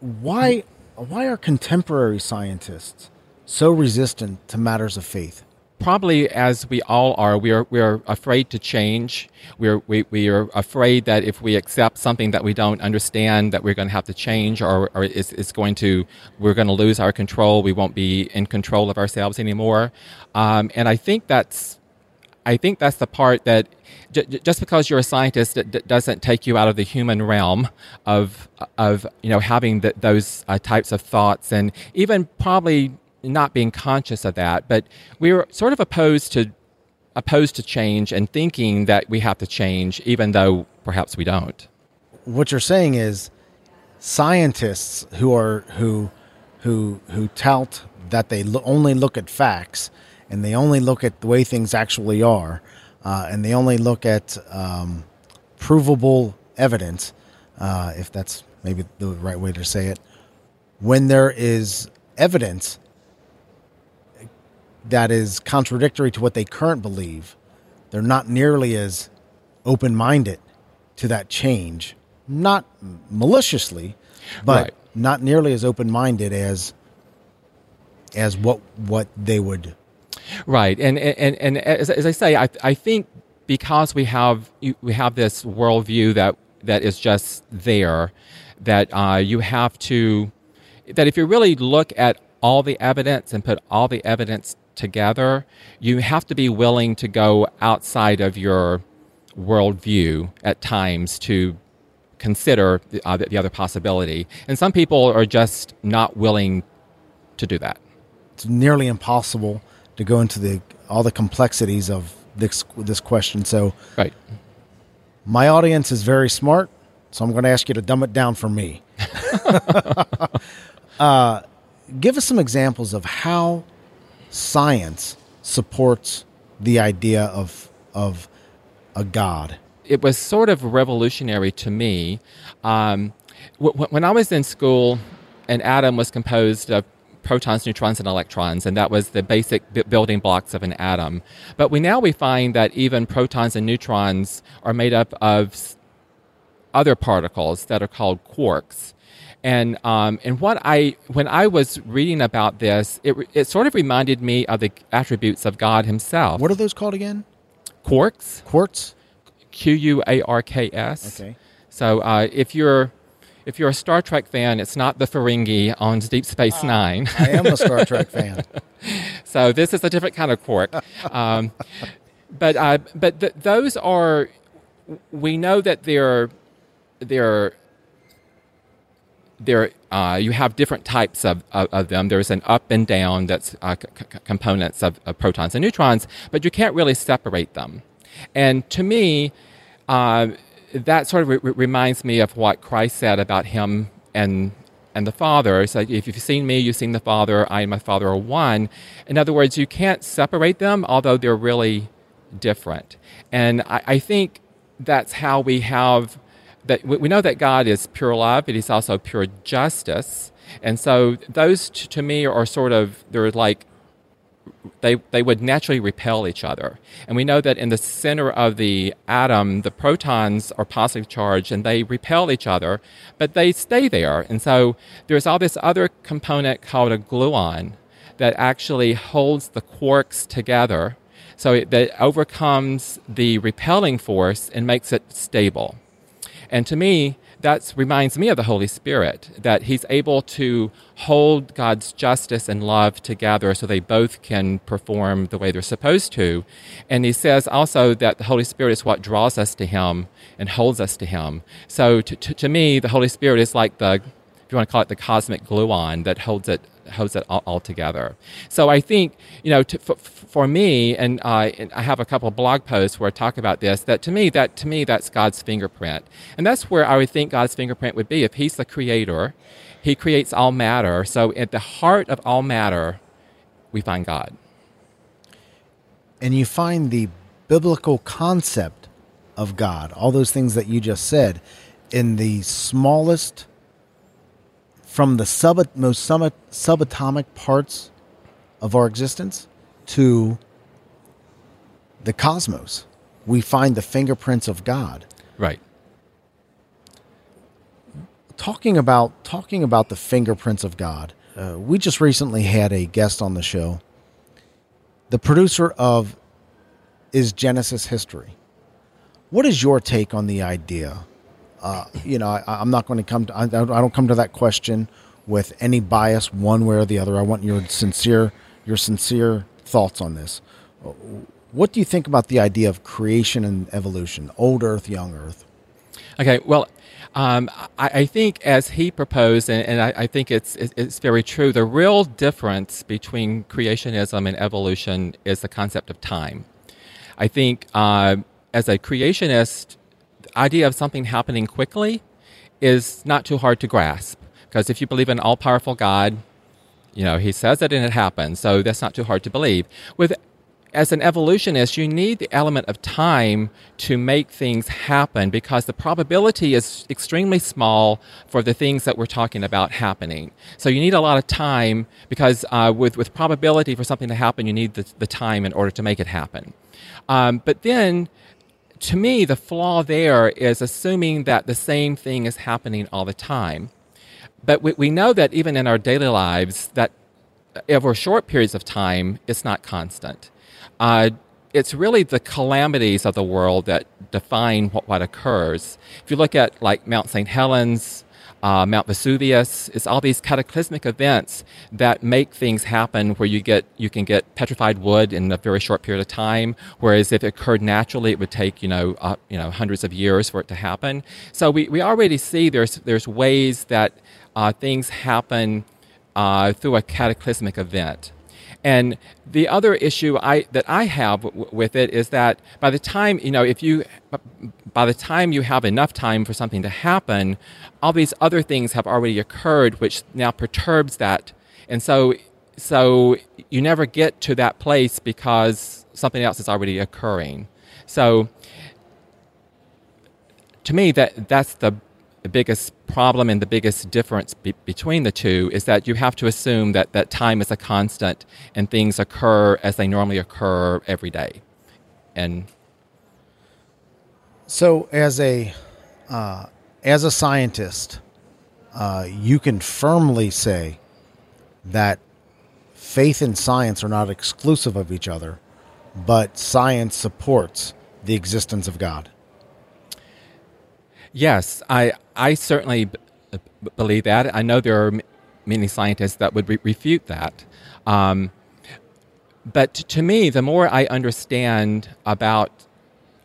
why why are contemporary scientists so resistant to matters of faith probably as we all are, we are we are afraid to change. We're we, we are afraid that if we accept something that we don't understand, that we're going to have to change, or, or it's, it's going to we're going to lose our control. We won't be in control of ourselves anymore. Um, and I think that's I think that's the part that j- just because you're a scientist, d- doesn't take you out of the human realm of of you know having th those uh, types of thoughts and even probably not being conscious of that. But we're sort of opposed to opposed to change and thinking that we have to change, even though perhaps we don't. what you're saying is scientists who are who who who tout that they lo- only look at facts and they only look at the way things actually are uh, and they only look at um, provable evidence uh, if that's maybe the right way to say it when there is evidence that is contradictory to what they current believe they're not nearly as open-minded to that change not maliciously but Right. not nearly as open-minded as as what what they would Right, and and and as, as I say, I I think because we have we have this worldview that that is just there, that uh, you have to that if you really look at all the evidence and put all the evidence together, you have to be willing to go outside of your worldview at times to consider the, uh, the other possibility. And some people are just not willing to do that. It's nearly impossible to go into the all the complexities of this this question. So, right. My audience is very smart, so I'm going to ask you to dumb it down for me. uh, give us some examples of how science supports the idea of of a god. It was sort of revolutionary to me. Um, w- when I was in school, an atom was composed of protons, neutrons, and electrons, and that was the basic b- building blocks of an atom. But we now we find that even protons and neutrons are made up of other particles that are called quarks. And um, and what I when I was reading about this, it it sort of reminded me of the attributes of God Himself. What are those called again? Quarks. Quartz. Q U A R K S. Okay. So uh, if you're if you're a Star Trek fan, it's not the Ferengi on Deep Space Nine. I am a Star Trek fan. so this is a different kind of quark. Um, but uh, but th- those are we know that they're they're there uh, you have different types of, of, of, them. There's an up and down that's uh, c- components of, of, protons and neutrons, but you can't really separate them. And to me, uh, that sort of re- reminds me of what Christ said about him and and the Father. Like if you've seen me, you've seen the Father. I and my Father are one. In other words, you can't separate them, although they're really different. And I, I think that's how we have that we know that God is pure love, but He's also pure justice. And so those t- to me are sort of they're like they they would naturally repel each other. And we know that in the center of the atom, the protons are positive charged and they repel each other, but they stay there. And so there's all this other component called a gluon that actually holds the quarks together. So it, that overcomes the repelling force and makes it stable. And to me, that reminds me of the Holy Spirit, that He's able to hold God's justice and love together so they both can perform the way they're supposed to. And He says also that the Holy Spirit is what draws us to Him and holds us to Him. So to, to, to me, the Holy Spirit is like the, if you want to call it the cosmic gluon that holds it holds it all, all together. So I think, you know, to, for, for, me, and, uh, and I have a couple blog posts where I talk about this, that to me, that to me, that's God's fingerprint. And that's where I would think God's fingerprint would be. If He's the creator, He creates all matter. So at the heart of all matter, we find God. And you find the biblical concept of God, all those things that you just said, in the smallest from the sub most sub, subatomic parts of our existence to the cosmos. We find the fingerprints of God. Right. Talking about talking about the fingerprints of God, uh, we just recently had a guest on the show. The producer of Is Genesis History. What is your take on the idea uh, you know, I, am not going to come to, I, I don't come to that question with any bias one way or the other. I want your sincere, your sincere thoughts on this. What do you think about the idea of creation and evolution, old Earth, young Earth? Okay, well, um, I, I, think as he proposed, and, and I, I, think it's, it's very true, the real difference between creationism and evolution is the concept of time. I think uh, as a creationist, idea of something happening quickly is not too hard to grasp. Because if you believe in all powerful God, you know, he says it and it happens. So that's not too hard to believe. With as an evolutionist, you need the element of time to make things happen because the probability is extremely small for the things that we're talking about happening. So you need a lot of time because uh, with, with probability for something to happen, you need the, the time in order to make it happen. Um, but then to me, the flaw there is assuming that the same thing is happening all the time. But we, we know that even in our daily lives, that over short periods of time, it's not constant. Uh, it's really the calamities of the world that define what, what occurs. If you look at like Mount St. Helens, uh, Mount Vesuvius, it's all these cataclysmic events that make things happen where you get you can get petrified wood in a very short period of time, whereas if it occurred naturally, it would take you know uh, you know hundreds of years for it to happen. So we, we already see there's there's ways that uh, things happen uh, through a cataclysmic event. And the other issue I, that I have w- with it is that by the time you know, if you by the time you have enough time for something to happen, all these other things have already occurred, which now perturbs that. And so, so you never get to that place because something else is already occurring. So, to me, that that's the biggest problem and the biggest difference be- between the two is that you have to assume that, that time is a constant and things occur as they normally occur every day. And so, as a uh, as a scientist, uh, you can firmly say that faith and science are not exclusive of each other, but science supports the existence of God. Yes, I I certainly b- believe that. I know there are m- many scientists that would re- refute that. Um, but to me, the more I understand about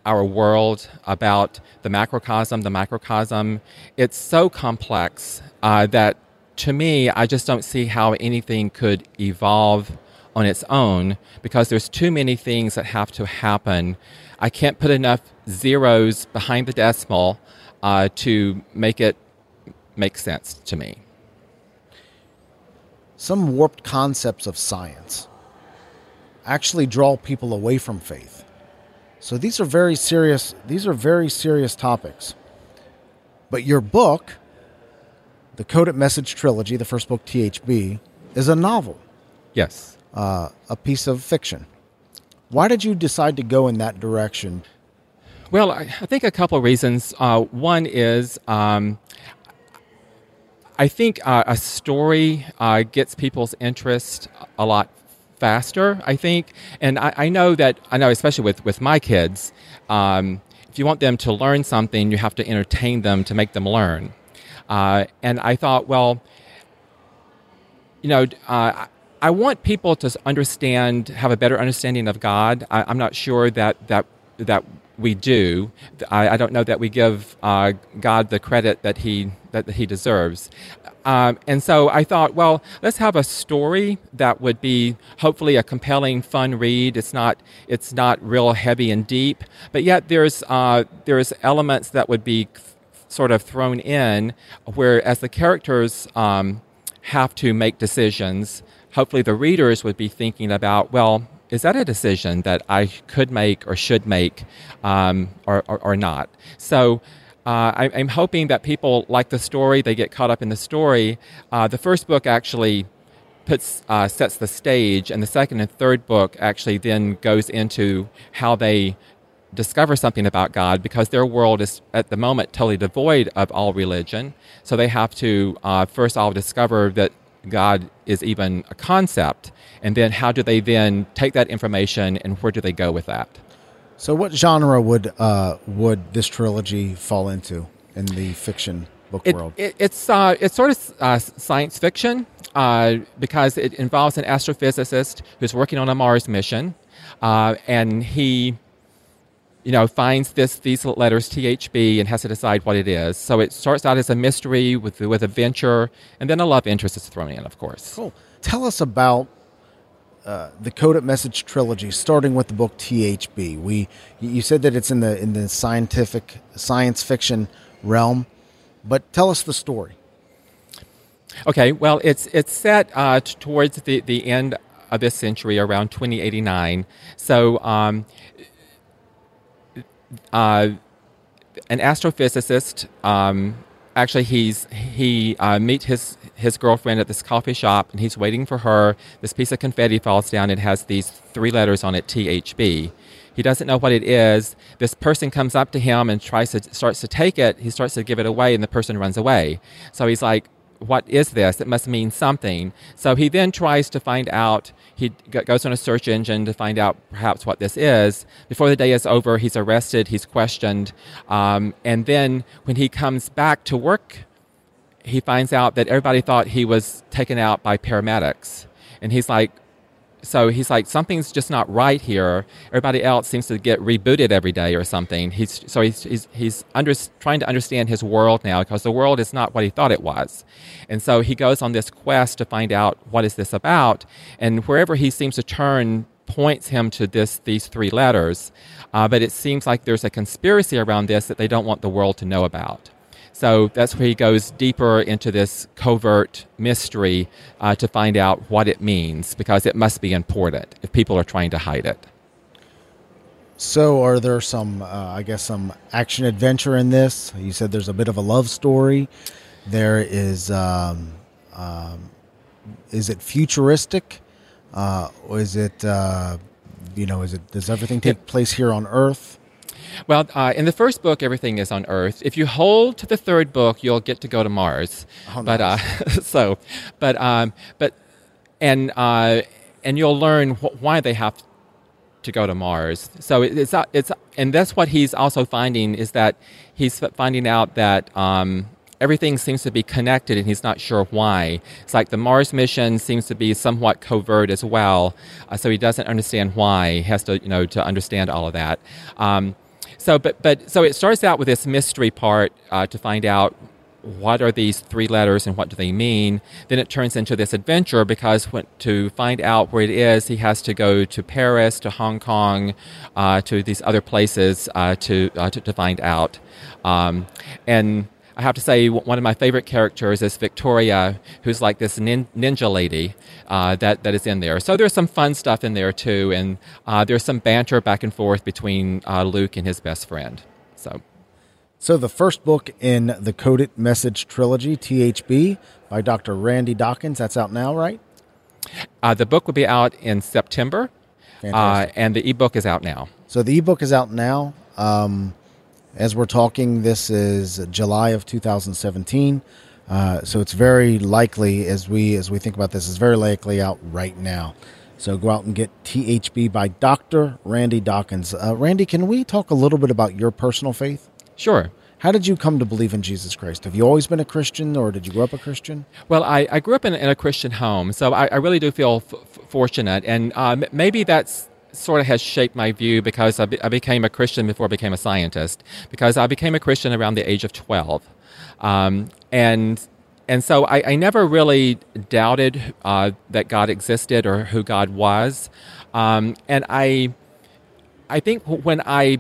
our world, about the macrocosm, the microcosm, it's so complex uh, that to me, I just don't see how anything could evolve on its own because there's too many things that have to happen. I can't put enough zeros behind the decimal uh, to make it make sense to me. Some warped concepts of science actually draw people away from faith. So these are very serious these are very serious topics. But your book, the Coded Message Trilogy, the first book THB, is a novel. Yes. Uh, a piece of fiction. Why did you decide to go in that direction? Well, I, I think a couple of reasons. Uh, one is um, I think uh, a story uh, gets people's interest a lot faster. I think, and I, I know that I know, especially with with my kids, um, if you want them to learn something, you have to entertain them to make them learn. Uh, and I thought, well, you know. Uh, I want people to understand, have a better understanding of God. I, am not sure that that that we do. I, I don't know that we give uh, God the credit that he that he deserves. Um, and so I thought, well, let's have a story that would be hopefully a compelling, fun read. It's not it's not real heavy and deep, but yet there's uh, there's elements that would be sort of thrown in where as the characters um, have to make decisions hopefully the readers would be thinking about, well, is that a decision that I could make or should make um, or, or, or, not? So uh, I, am hoping that people like the story, they get caught up in the story. Uh, the first book actually puts uh, sets the stage, and the second and third book actually then goes into how they discover something about God because their world is at the moment totally devoid of all religion. So they have to uh, first all discover that God is even a concept, and then how do they then take that information and where do they go with that? So, what genre would uh, would this trilogy fall into in the fiction book it, world? It, it's uh, it's sort of uh, science fiction uh, because it involves an astrophysicist who's working on a Mars mission, uh, and he you know, finds this these letters THB and has to decide what it is. So it starts out as a mystery with with adventure, and then a love interest is thrown in, of course. Cool. Tell us about uh, the Coded Message trilogy, starting with the book THB. We you said that it's in the in the scientific science fiction realm, but tell us the story. Okay, well, it's it's set uh, towards the the end of this century, around 2089. So. Um, uh, an astrophysicist. Um, actually, he's he uh, meets his his girlfriend at this coffee shop, and he's waiting for her. This piece of confetti falls down. It has these three letters on it: THB. He doesn't know what it is. This person comes up to him and tries to starts to take it. He starts to give it away, and the person runs away. So he's like, what is this? It must mean something. So he then tries to find out. He goes on a search engine to find out perhaps what this is. Before the day is over, he's arrested, he's questioned, um, and then when he comes back to work, he finds out that everybody thought he was taken out by paramedics, and he's like, so he's like, something's just not right here. Everybody else seems to get rebooted every day or something. He's so he's he's, he's under, trying to understand his world now because the world is not what he thought it was, and so he goes on this quest to find out what is this about. And wherever he seems to turn, points him to this these three letters. Uh, but it seems like there's a conspiracy around this that they don't want the world to know about. So that's where he goes deeper into this covert mystery uh, to find out what it means because it must be important if people are trying to hide it. So, are there some, uh, I guess, some action adventure in this? You said there's a bit of a love story. There is, um, um, is it futuristic? Uh, or is it, uh, you know, is it, does everything take place here on Earth? Well, uh, in the first book, everything is on Earth. If you hold to the third book, you'll get to go to Mars. Oh, but uh, so, but um, but and uh, and you'll learn wh- why they have to go to Mars. So it, it's not, it's and that's what he's also finding is that he's finding out that. Um, everything seems to be connected and he's not sure why. It's like the Mars mission seems to be somewhat covert as well, uh, so he doesn't understand why. He has to, you know, to understand all of that. Um, so, but, but, so it starts out with this mystery part uh, to find out what are these three letters and what do they mean. Then it turns into this adventure because when, to find out where it is, he has to go to Paris, to Hong Kong, uh, to these other places uh, to, uh, to, to find out. Um, and have to say, one of my favorite characters is Victoria, who's like this nin- ninja lady uh, that, that is in there. So there's some fun stuff in there too, and uh, there's some banter back and forth between uh, Luke and his best friend. So. So the first book in the Coded Message trilogy, THB, by Dr. Randy Dawkins, that's out now, right? Uh, the book will be out in September, uh, and the ebook is out now. So the ebook is out now. Um, as we're talking, this is July of 2017. Uh, so it's very likely, as we as we think about this, is very likely out right now. So go out and get THB by Dr. Randy Dawkins. Uh, Randy, can we talk a little bit about your personal faith? Sure. How did you come to believe in Jesus Christ? Have you always been a Christian, or did you grow up a Christian? Well, I, I grew up in, in a Christian home, so I, I really do feel f- fortunate, and um, maybe that's sort of has shaped my view because I, be, I became a Christian before I became a scientist. Because I became a Christian around the age of twelve, um, and and so I, I never really doubted uh, that God existed or who God was, um, and I I think when I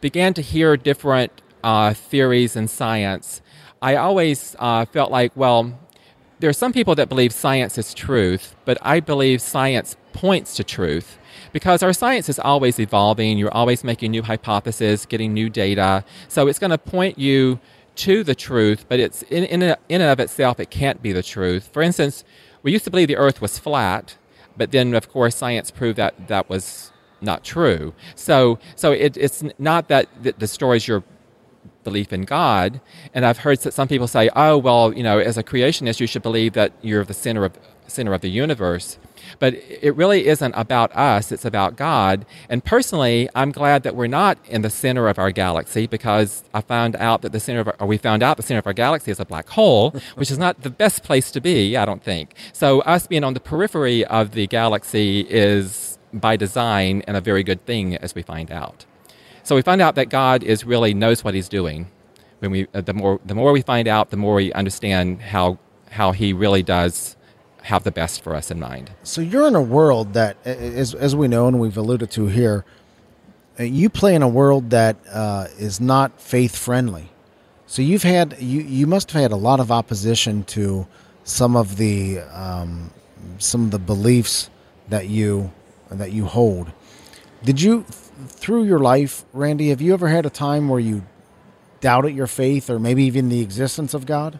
began to hear different uh, theories in science, I always uh, felt like, well, there are some people that believe science is truth, but I believe science points to truth because our science is always evolving. You're always making new hypotheses, getting new data. So it's going to point you to the truth, but it's in, in, in and of itself, it can't be the truth. For instance, we used to believe the earth was flat, but then, of course, science proved that that was not true. So, so it, it's not that the, destroys your belief in God. And I've heard some people say, "Oh, well, you know, as a creationist, you should believe that you're the center of center of the universe." But it really isn't about us; it's about God. And personally, I'm glad that we're not in the center of our galaxy because I found out that the center of our, or we found out the center of our galaxy is a black hole, which is not the best place to be. I don't think. So us being on the periphery of the galaxy is by design and a very good thing, as we find out. So we find out that God is really knows what He's doing. When we, uh, the more the more we find out, the more we understand how how He really does have the best for us in mind. So you're in a world that, as as we know and we've alluded to here, uh, you play in a world that uh, is not faith friendly. So you've had you you must have had a lot of opposition to some of the um, some of the beliefs that you that you hold. Did you through your life, Randy, have you ever had a time where you doubted your faith or maybe even the existence of God?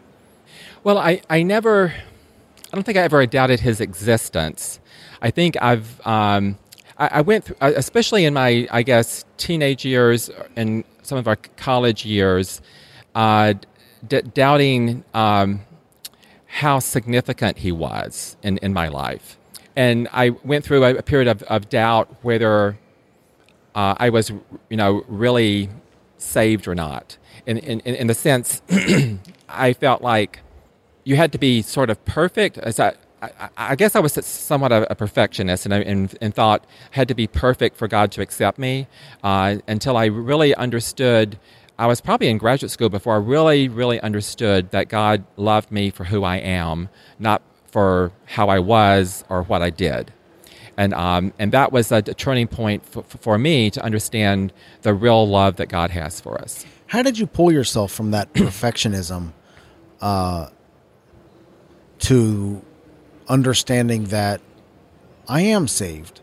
Well, I, I never, I don't think I ever doubted his existence. I think I've, um, I, I went through, especially in my, I guess, teenage years and some of our college years, uh, d- doubting um, how significant he was in, in my life. And I went through a, a period of, of doubt whether uh, I was, you know, really saved or not. In, in, in the sense, I felt like you had to be sort of perfect. As I, I, guess I was somewhat a, a perfectionist and, and, and, thought I had to be perfect for God to accept me uh, until I really understood. I was probably in graduate school before I really, really understood that God loved me for who I am, not for how I was or what I did. And, um, and that was a, turning point for, for me to understand the real love that God has for us. How did you pull yourself from that perfectionism uh, to understanding that I am saved?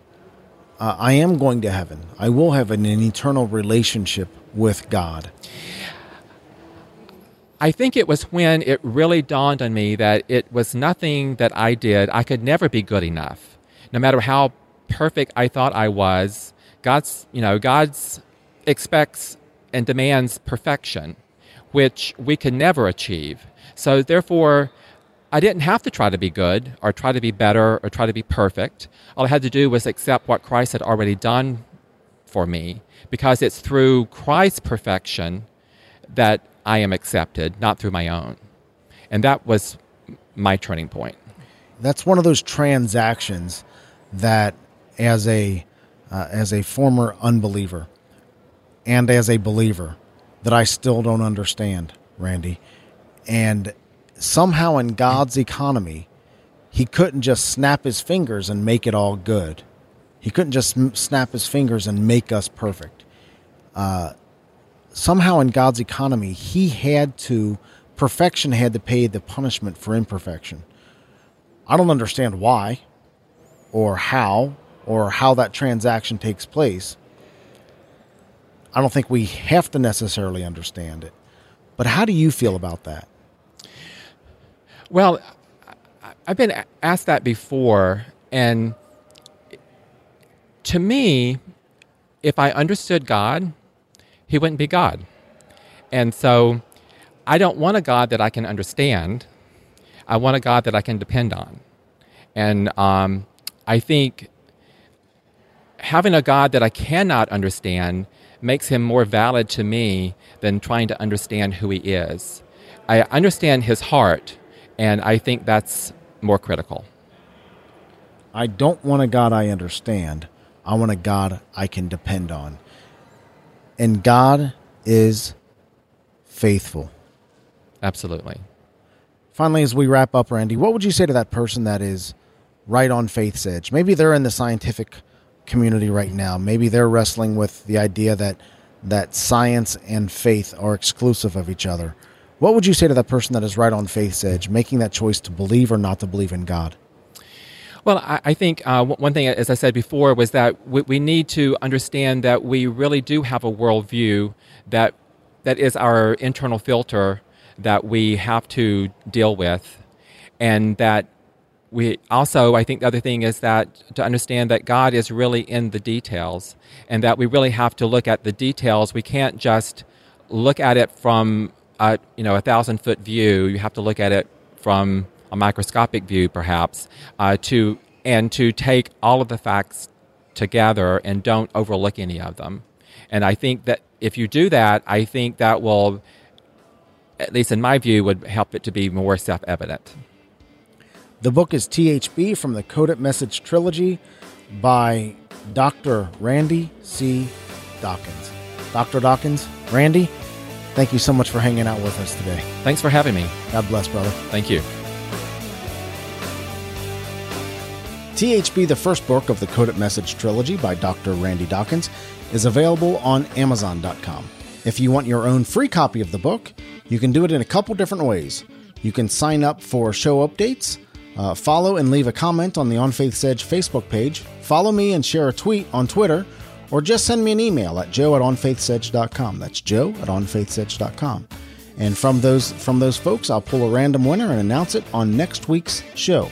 Uh, I am going to heaven. I will have an, an eternal relationship with God. I think it was when it really dawned on me that it was nothing that I did. I could never be good enough no matter how perfect I thought I was, God's, you know, God's expects and demands perfection, which we can never achieve. So therefore, I didn't have to try to be good or try to be better or try to be perfect. All I had to do was accept what Christ had already done for me because it's through Christ's perfection that I am accepted, not through my own. And that was my turning point. That's one of those transactions that as a uh, as a former unbeliever and as a believer that I still don't understand, Randy. And somehow in God's economy, he couldn't just snap his fingers and make it all good. He couldn't just snap his fingers and make us perfect. Uh, somehow in God's economy, he had to, perfection had to pay the punishment for imperfection. I don't understand why or how or how that transaction takes place, I don't think we have to necessarily understand it. But how do you feel about that? Well, I've been asked that before, and to me, if I understood God, He wouldn't be God. And so I don't want a God that I can understand. I want a God that I can depend on. And um, I think having a God that I cannot understand makes him more valid to me than trying to understand who he is. I understand his heart, and I think that's more critical. I don't want a God I understand. I want a God I can depend on. And God is faithful. Absolutely. Finally, as we wrap up, Randy, what would you say to that person that is right on faith's edge. Maybe they're in the scientific community right now. Maybe they're wrestling with the idea that that science and faith are exclusive of each other. What would you say to that person that is right on faith's edge, making that choice to believe or not to believe in God? Well, I, I think uh, one thing, as I said before, was that we, we, need to understand that we really do have a worldview that that is our internal filter that we have to deal with, and that we also i think the other thing is that to understand that god is really in the details and that we really have to look at the details we can't just look at it from a you know a thousand foot view you have to look at it from a microscopic view perhaps uh, to and to take all of the facts together and don't overlook any of them and i think that if you do that i think that will at least in my view would help it to be more self-evident the book is THB from the Coded Message Trilogy by Dr. Randy C. Dawkins. Dr. Dawkins, Randy, thank you so much for hanging out with us today. Thanks for having me. God bless, brother. Thank you. THB, the first book of the Coded Message Trilogy by Dr. Randy Dawkins, is available on Amazon.com. If you want your own free copy of the book, you can do it in a couple different ways. You can sign up for show updates uh, follow and leave a comment on the On Faith's Edge Facebook page. Follow me and share a tweet on Twitter, or just send me an email at joe at onfaithsedge.com. That's joe at onfaithsedge.com. And from those from those folks, I'll pull a random winner and announce it on next week's show.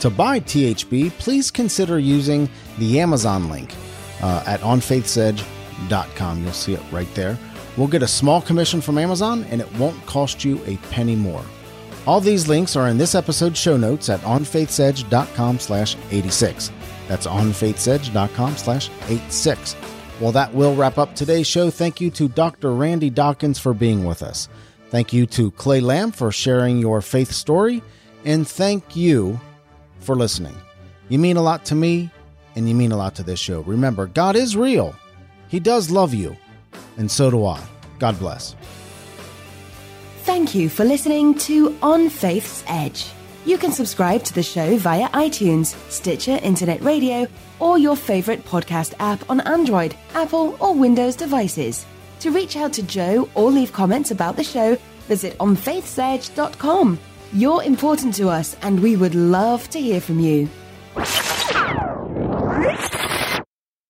To buy THB, please consider using the Amazon link uh, at onfaithsedge.com. You'll see it right there. We'll get a small commission from Amazon, and it won't cost you a penny more. All these links are in this episode's show notes at onfaithsedge.com slash 86. That's onfaithsedge.com slash 86. Well, that will wrap up today's show. Thank you to Dr. Randy Dawkins for being with us. Thank you to Clay Lamb for sharing your faith story. And thank you for listening. You mean a lot to me, and you mean a lot to this show. Remember, God is real. He does love you, and so do I. God bless. Thank you for listening to On Faith's Edge. You can subscribe to the show via iTunes, Stitcher Internet Radio, or your favorite podcast app on Android, Apple, or Windows devices. To reach out to Joe or leave comments about the show, visit onfaithsedge.com. You're important to us, and we would love to hear from you.